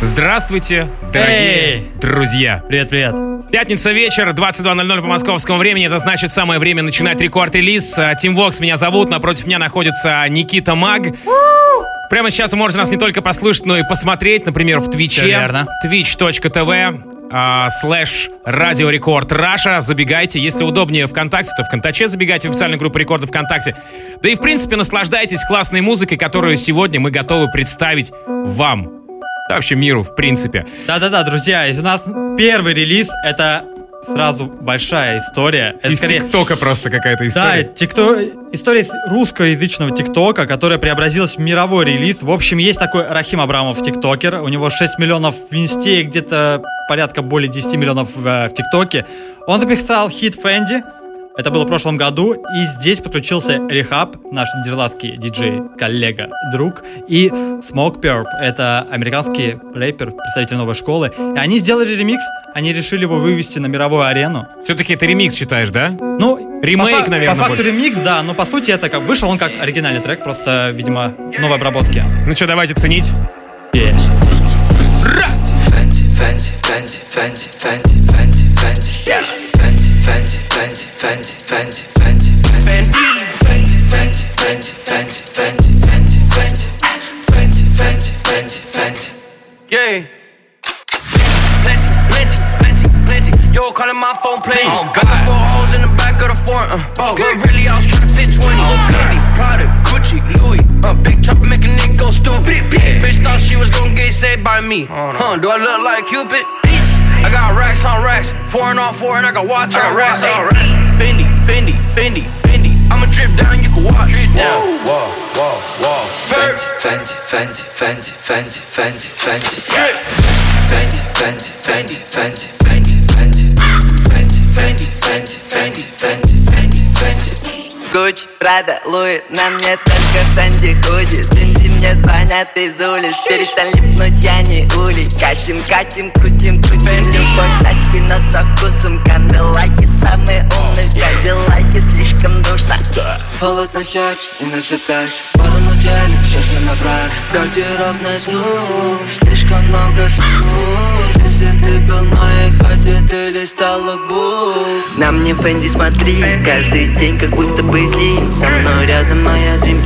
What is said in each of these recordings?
Здравствуйте, дорогие Эй! друзья. Привет, привет. Пятница вечер, 22.00 по московскому времени. Это значит самое время начинать Record Release. Тим Вокс меня зовут, напротив меня находится Никита Маг. Прямо сейчас вы можете нас не только послушать, но и посмотреть, например, в Twitch е. Верно. twitch.tv а, slash Radio Record Russia. Забегайте. Если удобнее ВКонтакте, то ВКонтаче забегайте в официальную группу рекорда ВКонтакте. Да и, в принципе, наслаждайтесь классной музыкой, которую сегодня мы готовы представить вам. Да, вообще миру, в принципе. Да-да-да, друзья, у нас первый релиз, это сразу большая история. Это Из скорее- ТикТока просто какая-то Да, история. тикто... история русскоязычного ТикТока, которая преобразилась в мировой релиз. В общем, есть такой Рахим Абрамов ТикТокер. У него 6 миллионов в Инсте и где-то порядка более 10 миллионов в, э, в ТикТоке. Он записал хит Fendi. Это было в прошлом году. И здесь подключился R3HAB, наш нидерландский диджей, коллега, друг. И Smokepurpp, это американский рэпер, представитель новой школы. И они сделали ремикс. Они решили его вывести на мировую арену. Все-таки это ремикс считаешь, да? Ну, Ремейк, по, наверное, По факту больше. ремикс, да, но по сути это как вышел он как оригинальный трек, просто, видимо, новой обработки. Ну что, давайте ценить. Yeah. Fenty, Fenty, Fenty, Fenty, Fenty, Fenty, Fenty, Fenty, Fenty, Fenty, Fenty, Fenty, Fenty, Fenty, Fenty, Fenty, Fenty, Fenty, yeah. plenty, plenty, plenty, plenty. Yo, calling my phone playing. Oh, God. Four holes in the back of the foreign. Uh. But really, I was trying to fit 20. Fendi, Prada, Gucci, Louis. Uh, big chopper make a nigga go stupid. Bitch thought she was gonna get saved by me. Huh, do I look like Cupid? I got racks on racks, four and on four, and I got watch. I got racks on racks. Fendi, Fendi, Fendi, Fendi. I'ma drip down, you can watch. Drip down. Whoa, whoa, whoa. Fenty, fendi, fendi, fendi, fendi, fendi, fendi, Drip. Fendi, fendi, fendi, fendi, fendi, fendi, fendi, fendi, fendi, fendi, fendi, fendi, fendi, Gucci, Prada, Louis, на мне только fendi, ходит. Мне звонят из улиц. Перестань липнуть, я не улей. Катим, катим, крутим, крутим Любой тачкой, но со вкусом Канделайки, самые умные Дяди лайки, слишком нужно Холодно сердце и насыпаешь Ворону телек, все, что набрали. Гардеробный зум Слишком много вкус Если ты был моей хате, ты листал лукбук На мне Фэнди смотри. Каждый день как будто бы фильм Со мной рядом моя Dream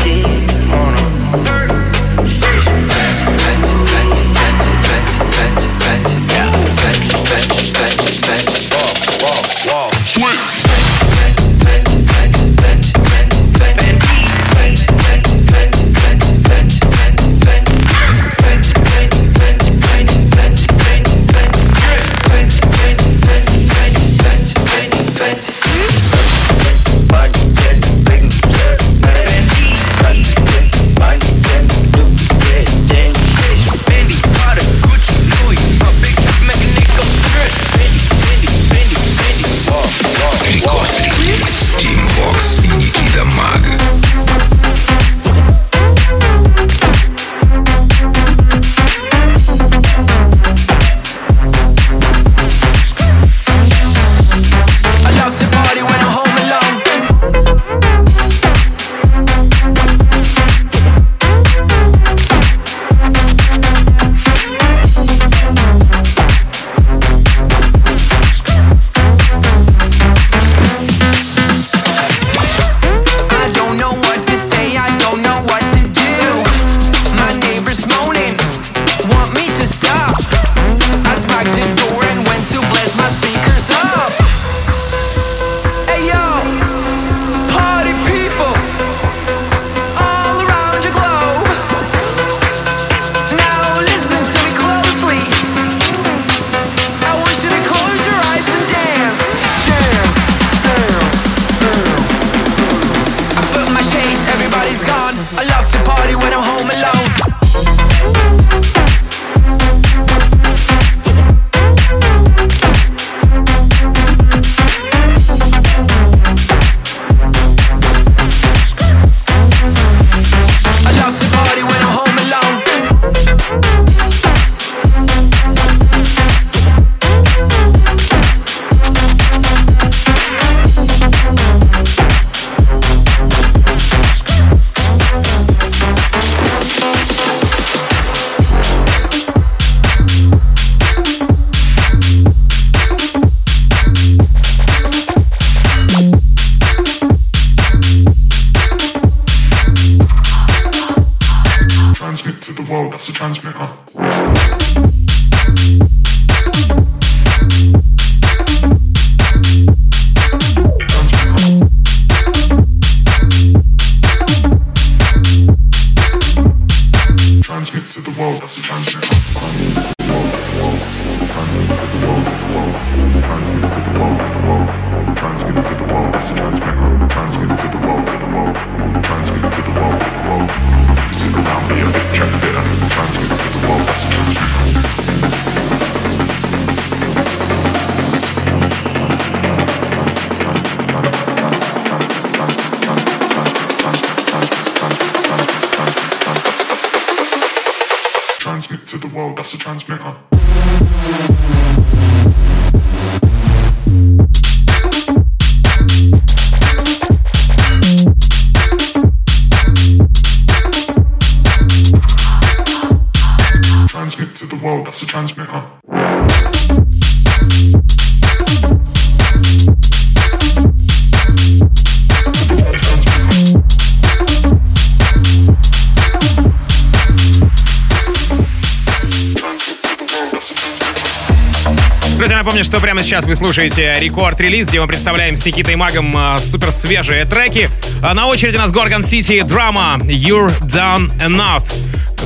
сейчас вы слушаете рекорд-релиз, где мы представляем с Никитой Магом э, супер свежие треки. А на очереди у нас Gorgon City драма You're Done Enough.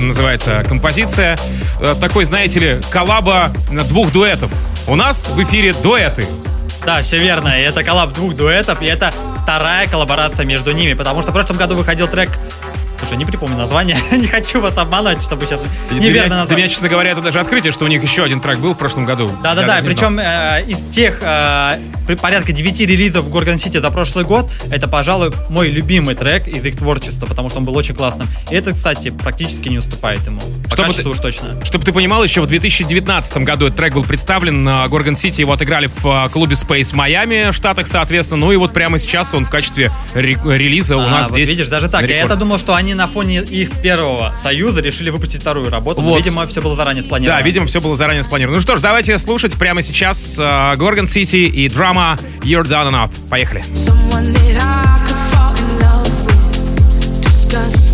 Называется композиция. Э, Такой, знаете ли, коллаба двух дуэтов. У нас в эфире дуэты. Да, все верно. И это коллаб двух дуэтов, и это вторая коллаборация между ними, потому что в прошлом году выходил трек Слушай, не припомню название, не хочу вас обманывать, чтобы сейчас неверно меня, для назвать. меня, честно говоря, это даже открытие, что у них еще один трек был в прошлом году. Да-да-да, причем э, из тех э, порядка 9 релизов в Горгон Сити за прошлый год, это, пожалуй, мой любимый трек из их творчества, потому что он был очень классным. И это, кстати, практически не уступает ему. Чтобы ты- уж точно. Чтобы ты понимал, еще в 2019 году этот трек был представлен на Горгон Сити, его отыграли в э, клубе Space Майами, в Штатах, соответственно. Ну и вот прямо сейчас он в качестве ре- релиза у А, нас вот здесь. видишь, даже так. Я это думал, что они на фоне их первого союза решили выпустить вторую работу. Вот. видимо, все было заранее спланировано. Да, видимо, все было заранее спланировано. Ну что ж, давайте слушать прямо сейчас Горгон Сити и драма You're Done Enough. Поехали. Someone that I could fall in love with, discuss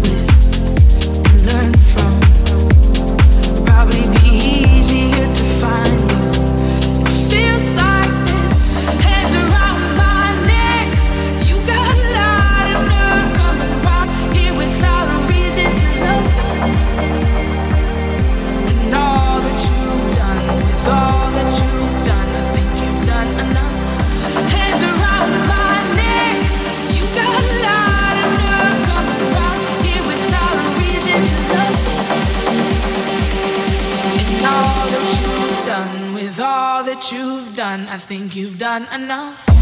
I think you've done enough.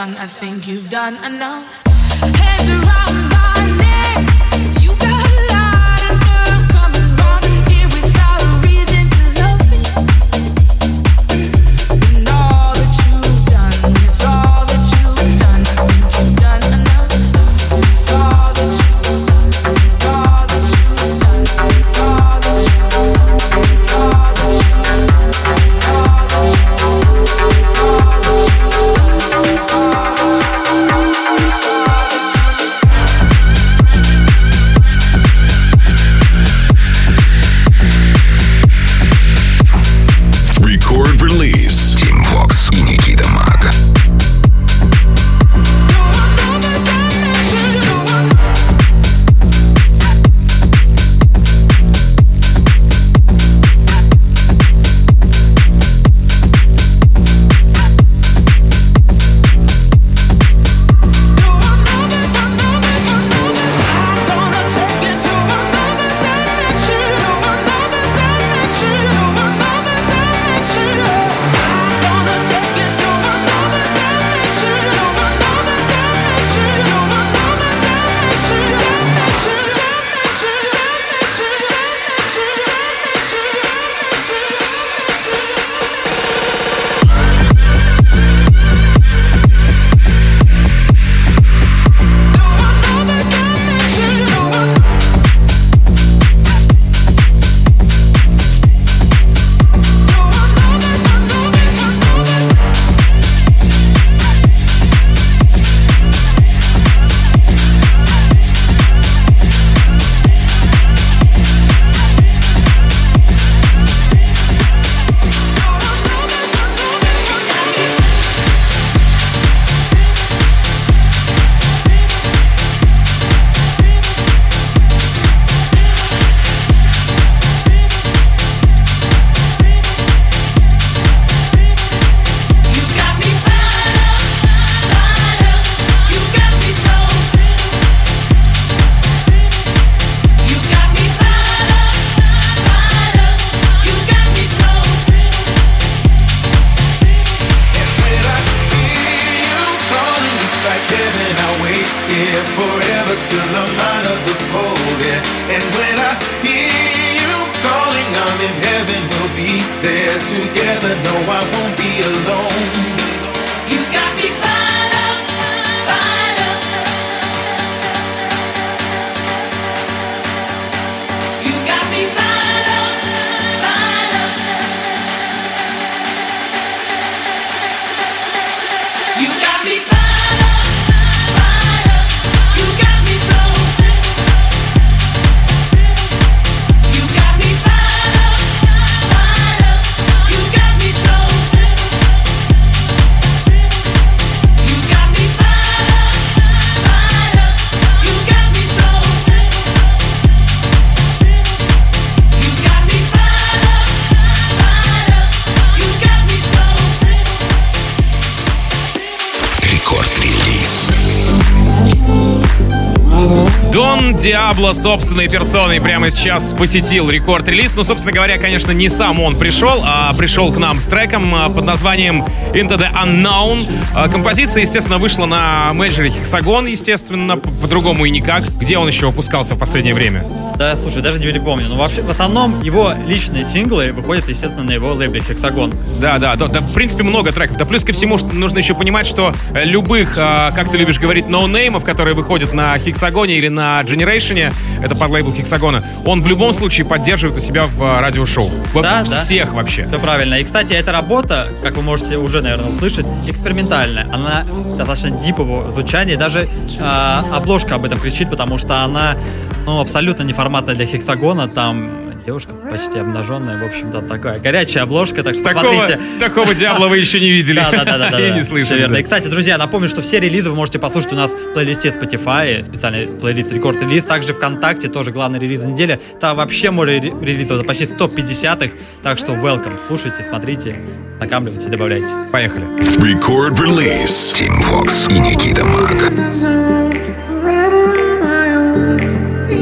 Done, I think you've done enough. Hands around Диабло собственной персоной прямо сейчас посетил Record Release. Ну, собственно говоря, конечно, не сам он пришел, а пришел к нам с треком а, под названием Into the Unknown. А, Композиция, естественно, вышла на мейджоре Hexagon, естественно, по- по-другому и никак. Где он еще выпускался в последнее время? Да, слушай, даже не помню. Но вообще, в основном, его личные синглы выходят, естественно, на его лейбле Hexagon. Да, да, да, да, в принципе, много треков. Да плюс ко всему, что нужно еще понимать, что э, любых, а, как ты любишь говорить, ноунеймов, которые выходят на Hexagon е или на Generation, это под лейбл Хексагона, он в любом случае поддерживает у себя в а, радиошоу. Во Да, да. всех вообще. Все правильно. И, кстати, эта работа, как вы можете уже, наверное, услышать, экспериментальная. Она достаточно дипового звучания. Даже а, обложка об этом кричит, потому что она ну, абсолютно неформатная для хексагона. Там девушка почти обнаженная. В общем-то, такая горячая обложка. Так что Такого, смотрите. такого дьявола вы еще не видели. Да, да, да, да, да. И да. не Всё слышали. верно. И, кстати, друзья, напомню, что все релизы вы можете послушать у нас в плейлисте Spotify, специальный плейлист Рекорд Релиз, также ВКонтакте, тоже главный релиз недели. Там вообще море ре- релизов, это почти 150 их, так что welcome, слушайте, смотрите, накапливайте, добавляйте. Поехали. Рекорд-релиз. Тим Вокс и Никита Мак.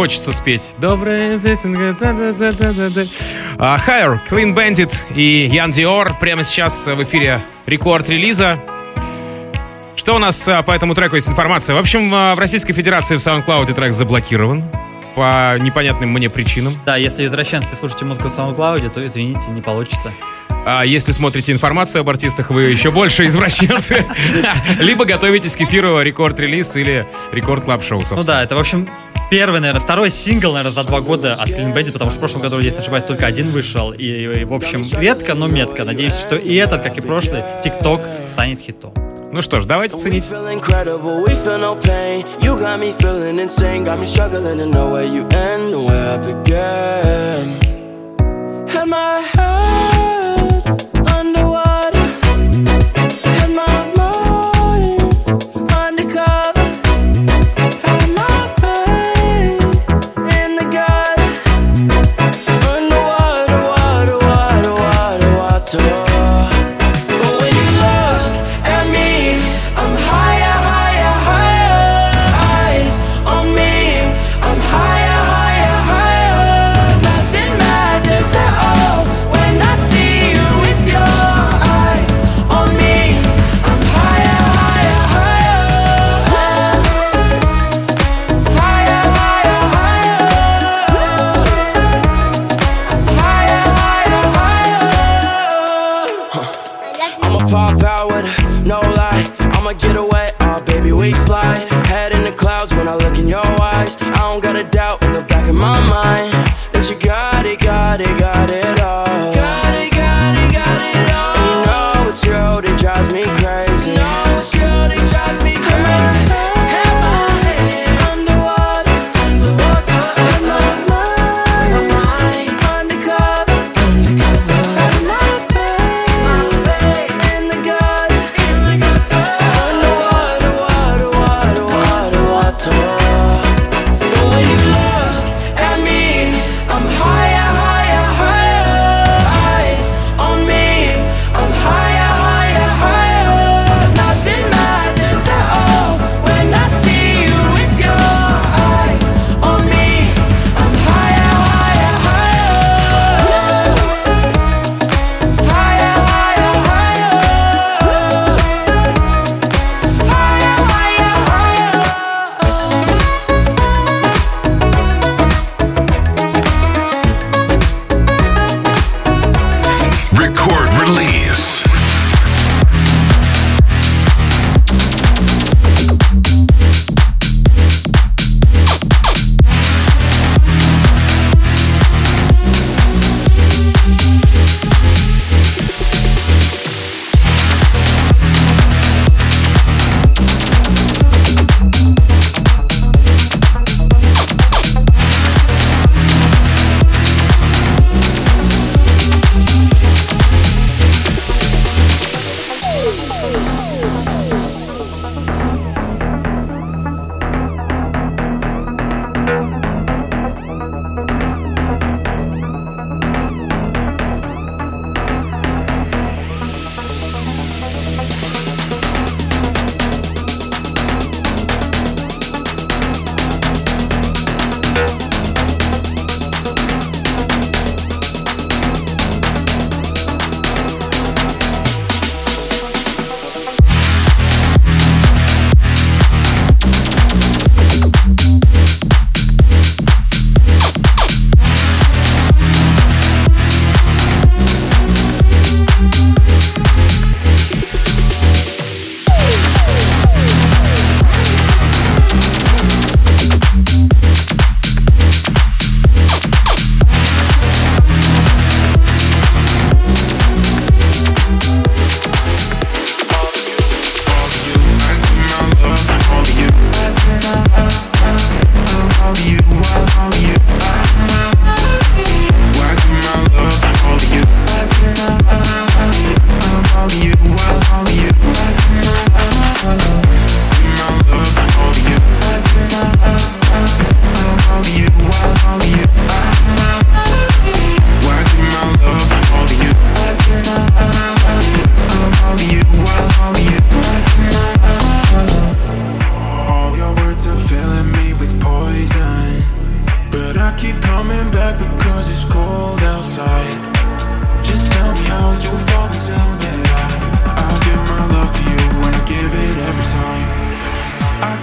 хочется спеть. Добрая песенка. да-да-да-да-да-да. А, Higher, Clean Bandit и Ян Диор прямо сейчас в эфире рекорд релиза. Что у нас а, по этому треку есть информация? В общем, а, в Российской Федерации в SoundCloud трек заблокирован по непонятным мне причинам. Да, если извращенцы слушаете музыку в SoundCloud, то извините, не получится. А если смотрите информацию об артистах, вы еще больше извращенцы. Либо готовитесь к эфиру рекорд-релиз или рекорд клаб шоу Ну да, это, в общем, первый, наверное, второй сингл, наверное, за два года от Clean Bandit, потому что в прошлом году, если не ошибаюсь, только один вышел. И, и, в общем, редко, но метко. Надеюсь, что и этот, как и прошлый, TikTok станет хитом. Ну что ж, давайте ценить.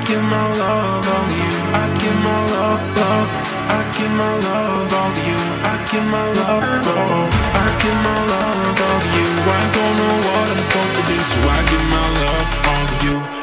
Give my love all to you. I give my love, love. I give my love all to you. I give my love, oh. I give my love all to you. I don't know what I'm supposed to do, so I give my love all to you.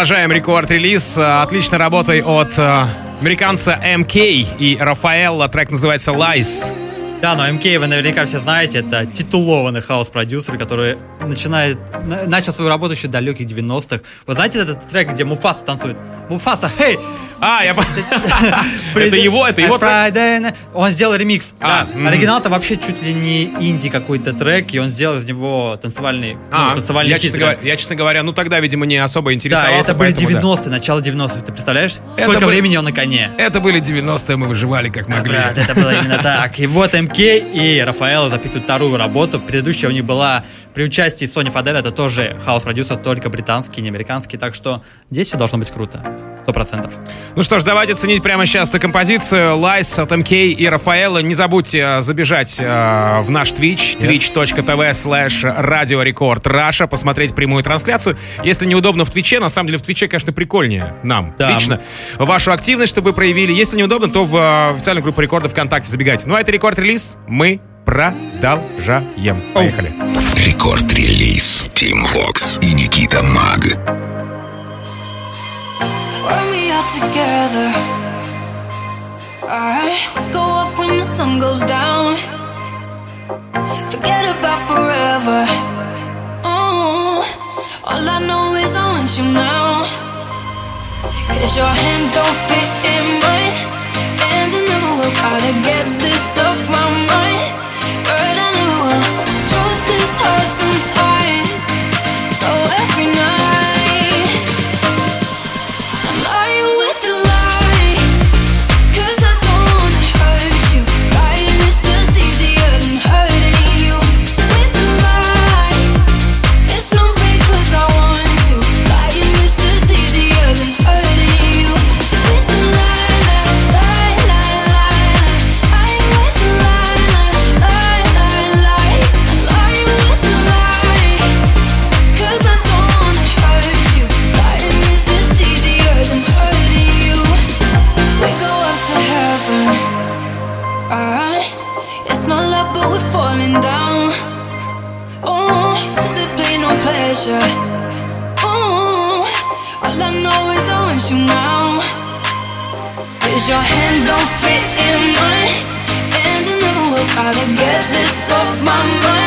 Продолжаем рекорд-релиз э, отличной работой от э, американца МК и Рафаэлла. Трек называется «Lies». Да, но МК вы наверняка все знаете, это титулованный хаос-продюсер, который начинает, на- начал свою работу еще далеких 90-х. Вы знаете этот трек, где Муфаса танцует? Муфаса, хей! А, я... Это его, это его трек? Он сделал ремикс. А, да. Оригинал-то вообще чуть ли не инди какой-то трек, и он сделал из него танцевальный, ну, А, танцевальный я, честно говоря, я, честно говоря, ну тогда, видимо, не особо Да, интересовался. и это были поэтому да. 90-е, начало 90-х, ты представляешь? Сколько времени он на коне? Это были 90-е, мы выживали как могли. Брат, это было именно так. И вот МК и Рафаэлло записывают вторую работу. Предыдущая у них была при участии Сони Фадель, это тоже хаос-продюсер, только британский, не американский. Так что здесь все должно быть круто. Сто процентов. Ну что ж, давайте ценить прямо сейчас эту композицию Lies от МК и Рафаэла. Не забудьте э, забежать э, в наш Twitch, twitch.tv slash Record Russia, посмотреть прямую трансляцию. Если неудобно в Twitch е, на самом деле в Twitch е, конечно, прикольнее нам Да. лично. Вашу активность, чтобы вы проявили. Если неудобно, то в э, официальную группу рекордов ВКонтакте забегайте. Ну а это Record Release. Мы продолжаем. Поехали. Рекорд-релиз. Тим Вокс и Никита Маг. When we are together, I go up when the sun goes down. Forget about forever. Oh, all I know is I want you now. Cause your hand don't fit in mine. And I never will try to get this off my mind. Off my mind.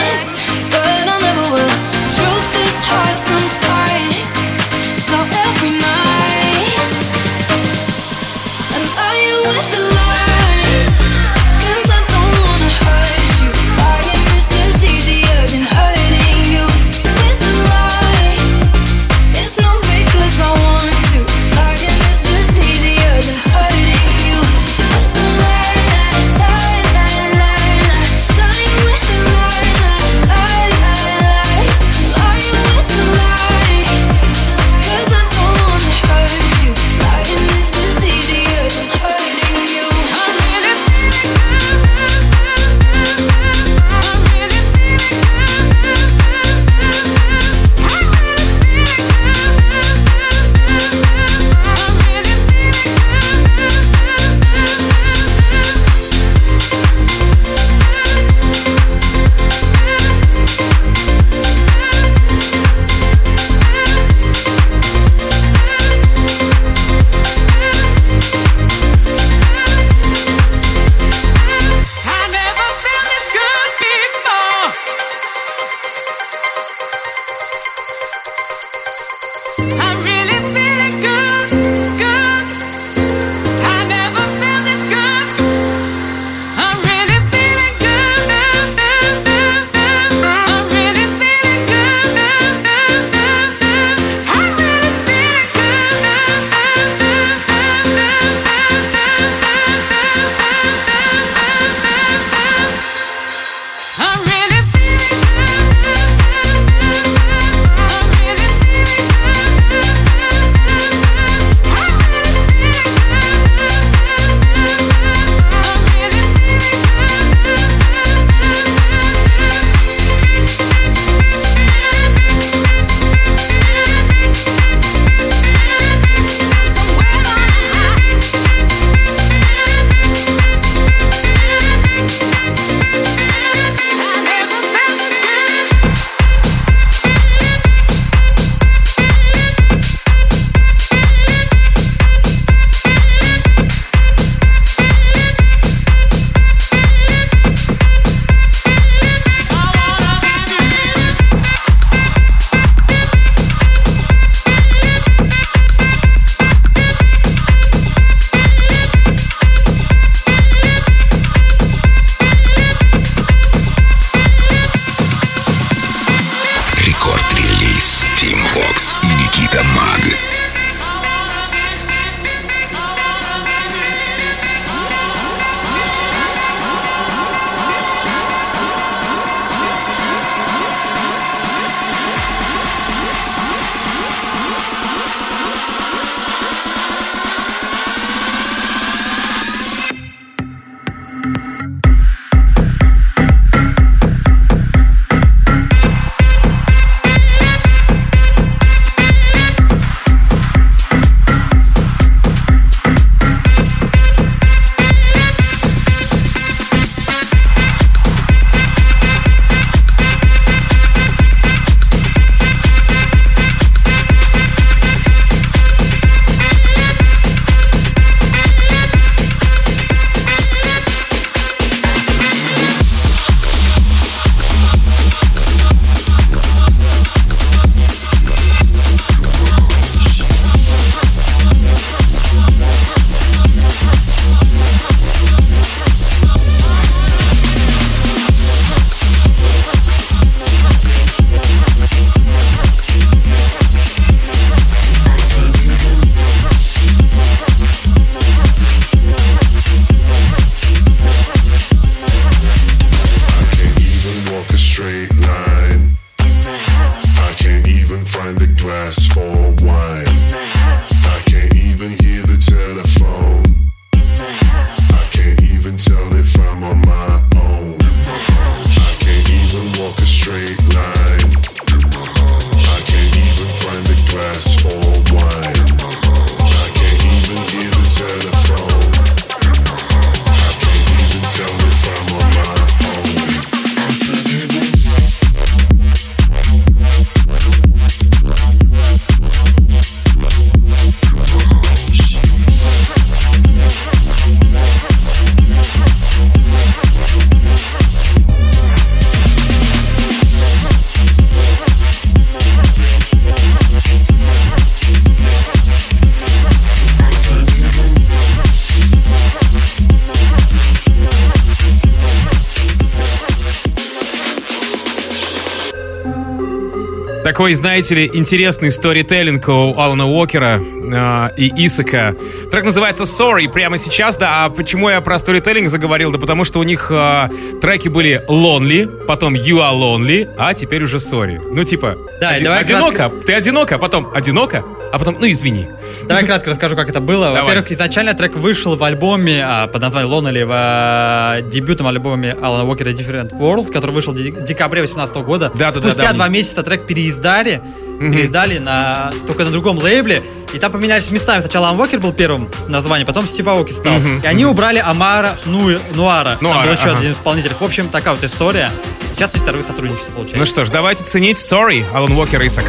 Такой, знаете ли, интересный сторителлинг у Алана Уокера э, и Исака. Трек называется Sorry прямо сейчас, да. А почему я про сторителлинг заговорил? Да потому что у них э, треки были Lonely, потом You Are Lonely, а теперь уже Sorry. Ну, типа, Да, и оди- давай одиноко, ты одиноко, а потом одиноко, а потом, ну, извини. Давай кратко расскажу, как это было. Давай. Во-первых, изначально трек вышел в альбоме а, под названием Lonely, в э, дебютном альбоме Алана Уокера Different World, который вышел в де- декабре 2018 года. Да-да-да, Спустя да. два месяца трек переиздали, переиздали на, только на другом лейбле, и там поменялись местами. Сначала Алан Уокер был первым названием, потом Стив Аоки стал. И они убрали Амара Нуи- Нуара. Там Нуара, был еще ага. один исполнитель. В общем, такая вот история. Сейчас второе сотрудничество получается. Ну что ж, давайте ценить Sorry, Алан Уокер и Исак.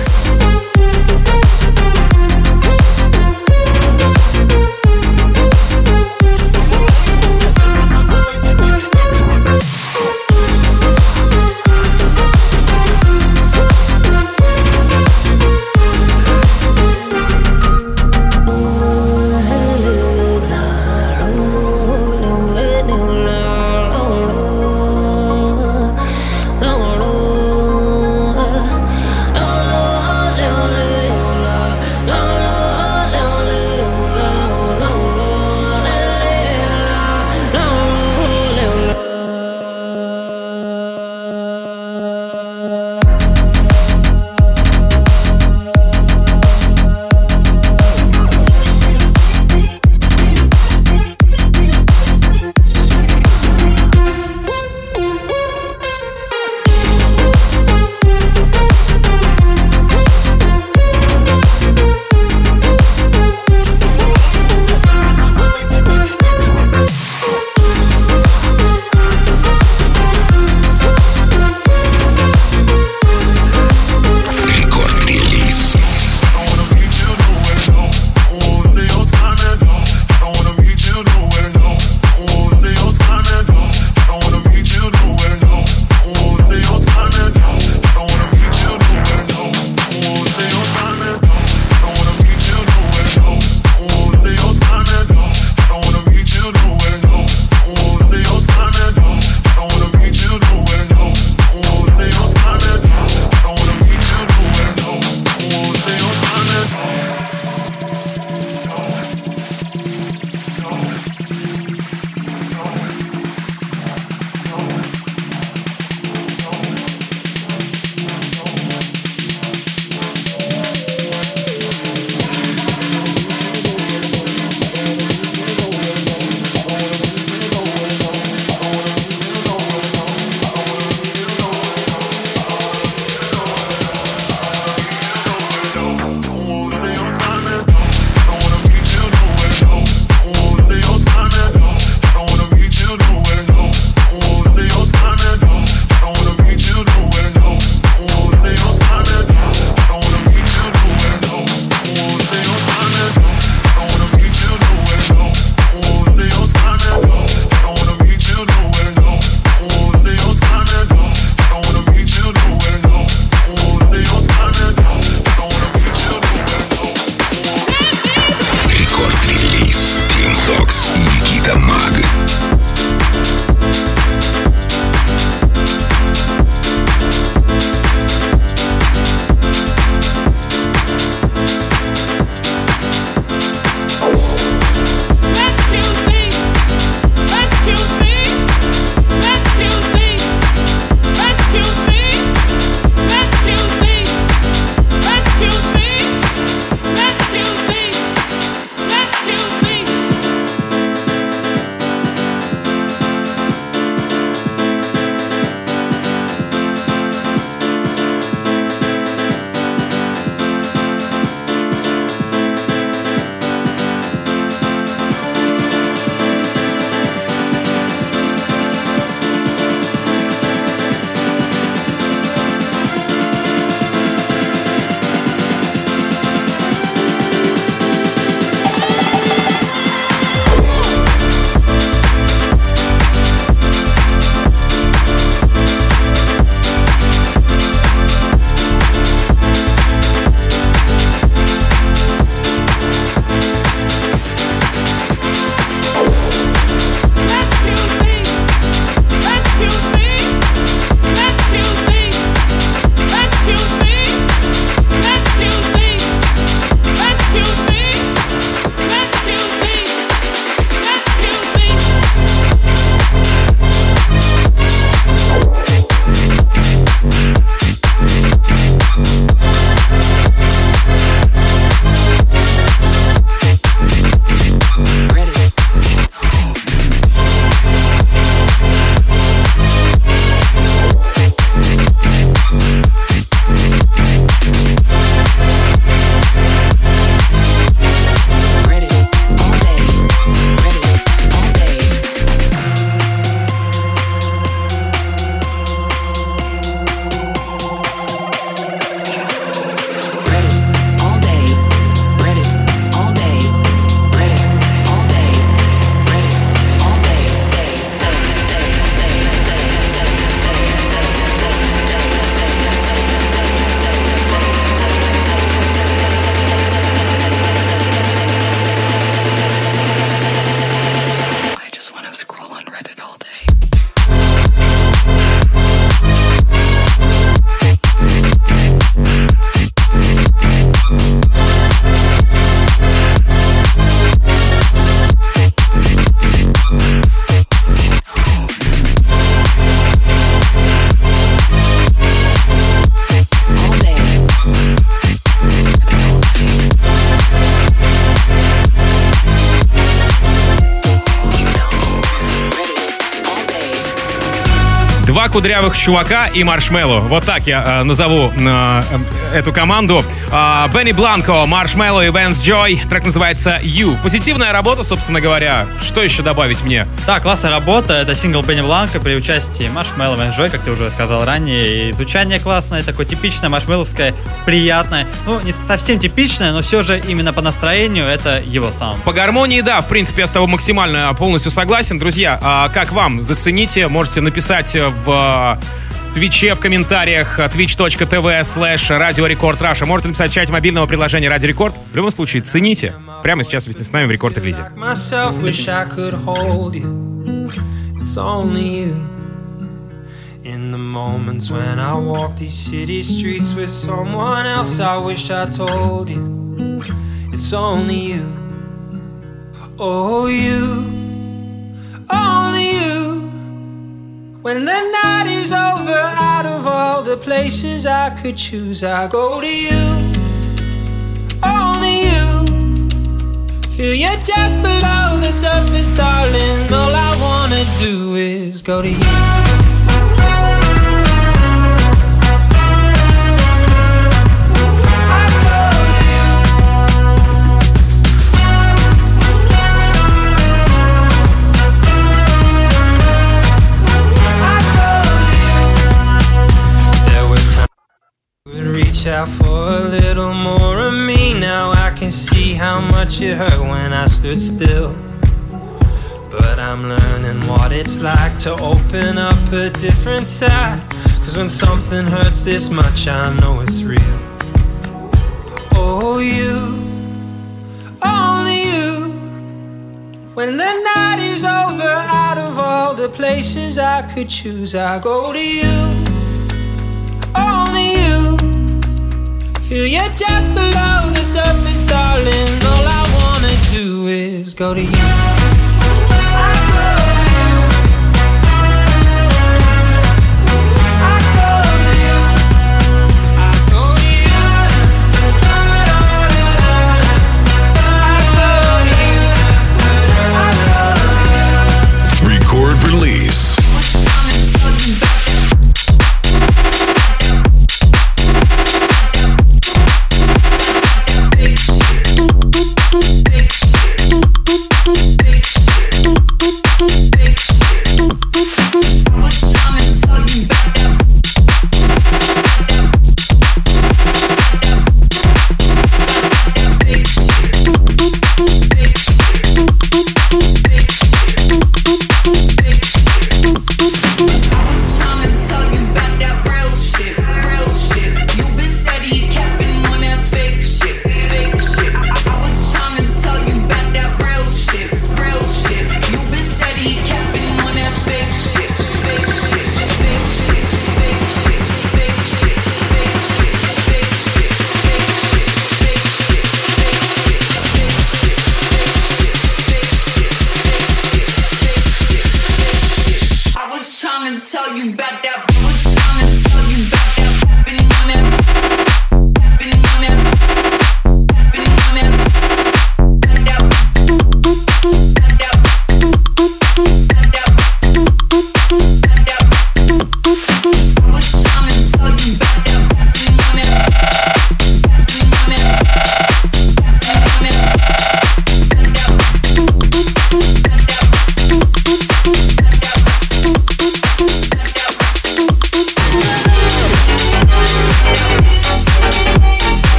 Кудрявых чувака и Marshmello. Вот так я э, назову э, э, эту команду. Э, Benny Blanco, Marshmello и Vance Joy. Трек называется You. Позитивная работа, собственно говоря. Что еще добавить мне? Да, классная работа. Это сингл Benny Blanco при участии Marshmello и Joy, как ты уже сказал ранее. И звучание классное, такое типичное, маршмелловское, приятное. Ну, не совсем типичное, но все же именно по настроению это его саунд. По гармонии, да, в принципе, я с тобой максимально полностью согласен. Друзья, а как вам? Зацените, можете написать в Твиче в комментариях twitch.tv slash радио рекорд. Можете написать в чате мобильного приложения Радио Рекорд. В любом случае, цените. Прямо сейчас вместе с нами в only you. In the moments when I walk these city streets with someone else, I wish I told you. It's only you. Oh, you. Only. When the night is over, out of all the places I could choose, I go to you. Only you. Feel you just below the surface, darling. All I wanna do is go to you. Out for a little more of me. Now I can see how much it hurt when I stood still. But I'm learning what it's like to open up a different side. Cause when something hurts this much, I know it's real. Oh, you, only you. When the night is over, out of all the places I could choose, I go to you Feel you just below the surface, darling. All I wanna do is go to you.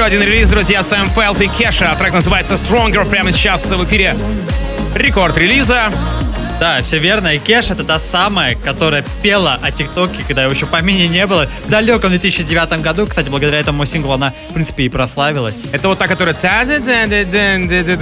Еще один релиз, друзья, Сэм Фелт и Кеша. Трек называется Stronger. Прямо сейчас в эфире рекорд релиза. Да, все верно. И Кеш это та самая, которая пела о ТикТоке, когда его еще помине не было. В далеком 2009 году, кстати, благодаря этому синглу она, в принципе, и прославилась. Это вот та, которая...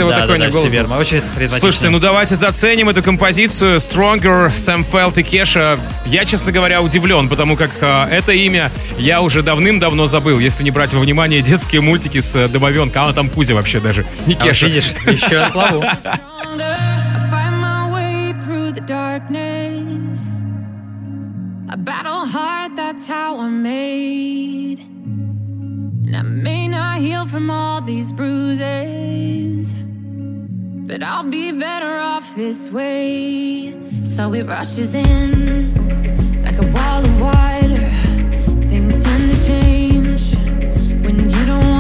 Вот да, такой да, голос. все верно. Очень. Слушайте, ну давайте заценим эту композицию Stronger, Сэм Фелт и Кеша. Я, честно говоря, удивлен, потому как э, это имя я уже давным-давно забыл, если не брать во внимание детские мультики с э, домовенка. А она там Кузя вообще даже, не А Кеша. видишь, еще на плаву. darkness. I battle hard, that's how I'm made. And I may not heal from all these bruises, but I'll be better off this way. So it rushes in like a wall of water. Things tend to change when you don't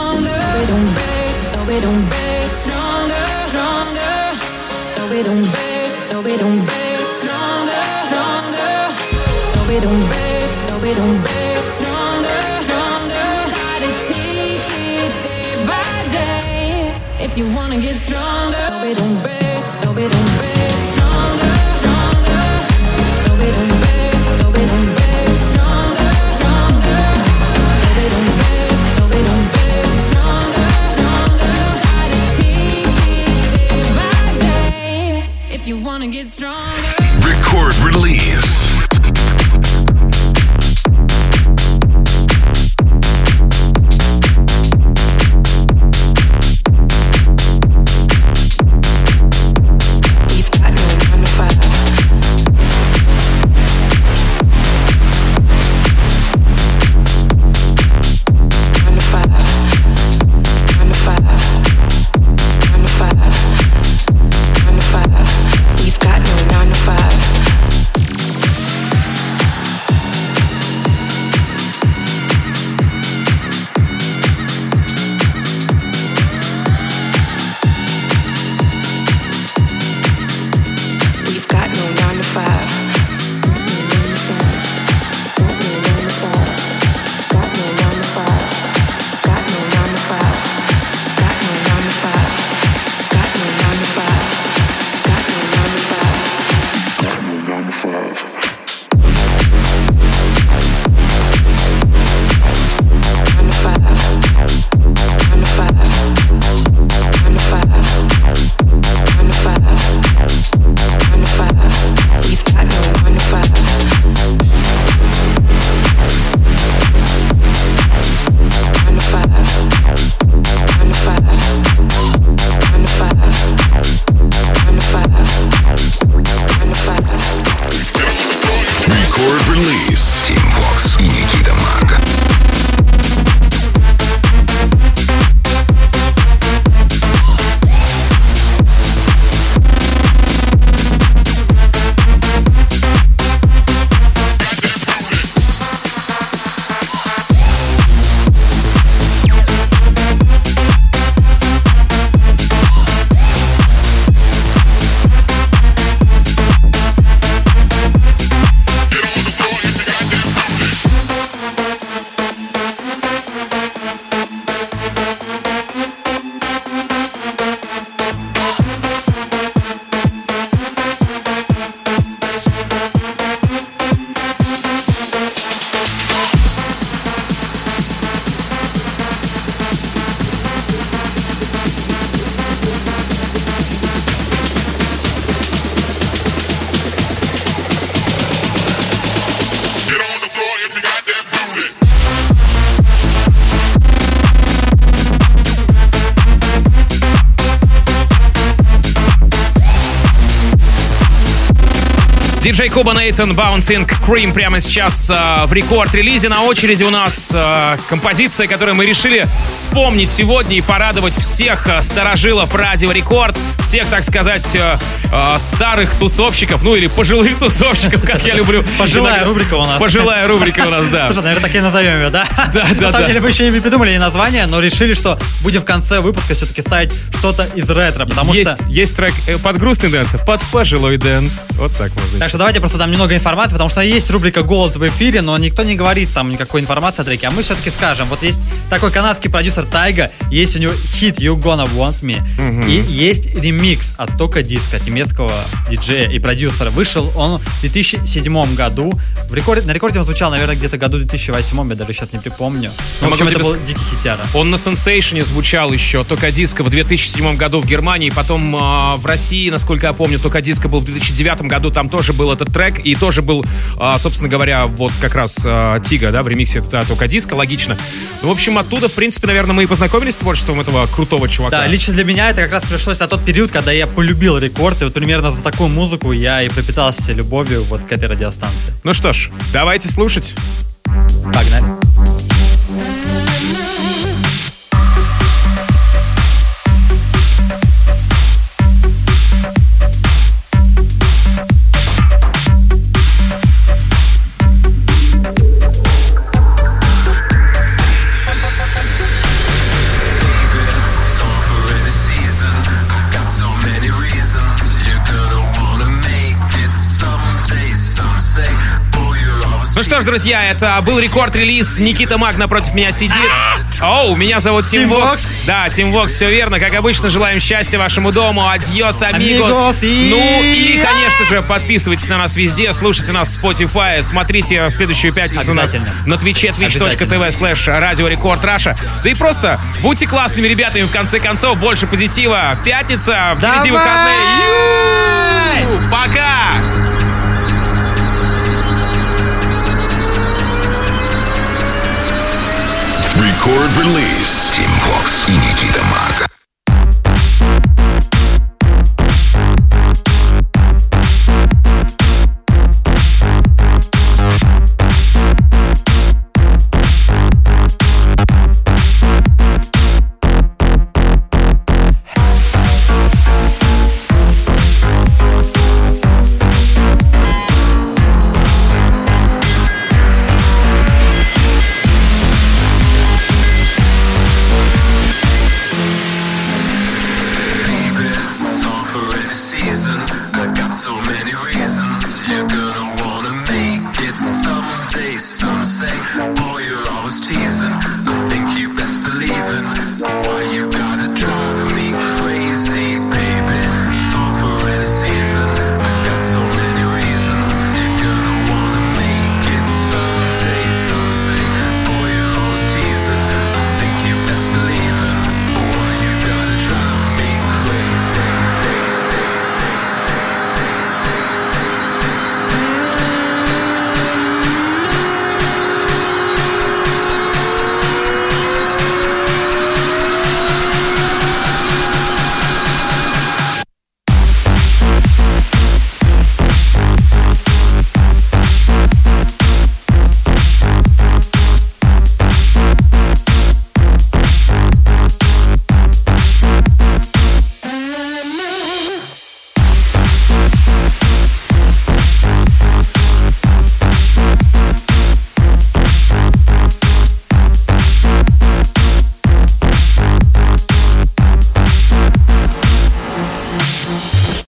stronger, we don't break, no, we don't break. Stronger, stronger. No, we don't break, no, we don't break. Stronger, stronger. No, we don't break, no, we don't break. Stronger, stronger. Gotta take it day by day. If you wanna get stronger, no, we don't break, no, we don't break. Record release. DJ Kuba Neitan Bounce and Scream прямо сейчас э, в Record Release е. На очереди у нас э, композиция, которую мы решили вспомнить сегодня и порадовать всех э, старожилов Радио Рекорд, всех, так сказать, э, э, старых тусовщиков, ну или пожилых тусовщиков, как я люблю. Пожилая рубрика у нас. Пожилая рубрика у нас, да. Слушай, наверное, так и назовем ее, да? Да, да, На самом деле мы еще не придумали ей название, но решили, что будем в конце выпуска все-таки ставить что-то из ретро, потому есть, что... есть трек э, под грустный дэнс, под пожилой дэнс. Вот так можно. Так что давайте просто дам немного информации, потому что есть рубрика «Голос в эфире», но никто не говорит там никакой информации о треке, а мы все-таки скажем. Вот есть такой канадский продюсер Тайга, есть у него хит «You Gonna Want Me», и есть ремикс от Тока Диска, немецкого диджея и продюсера. Вышел он в 2007 году. В рекорде, на рекорде он звучал, наверное, где-то году 2008, я даже сейчас не припомню. Ну, Ну, в общем, это был дикий хитяра. Он на Сенсейшене звучал еще, только диско в 2007 году в Германии, потом э, в России, насколько я помню, только диско был в 2009 году, там тоже был этот трек, и тоже был, э, собственно говоря, вот как раз э, Тига, да, в ремиксе да, только диско, логично. Ну, в общем, оттуда, в принципе, наверное, мы и познакомились с творчеством этого крутого чувака. Да, лично для меня это как раз пришлось на тот период, когда я полюбил рекорд, и вот примерно за такую музыку я и пропитался любовью вот к этой радиостанции. Ну что ж, давайте слушать. Погнали. Ну что ж, друзья, это был Record Release. Никита Маг напротив меня сидит. Оу, меня зовут Тим Вокс. Да, Тим Вокс, все верно. Как обычно, желаем счастья вашему дому. Adiós, amigos. Ну и, конечно же, подписывайтесь на нас везде, слушайте нас в Spotify, смотрите следующую пятницу у нас на Twitch е twitch.tv slash Radio Record Russia. Да и просто будьте классными ребятами, в конце концов, больше позитива. Пятница, впереди выходные. Пока! Record Release. Тим Вокс и Никита Мак.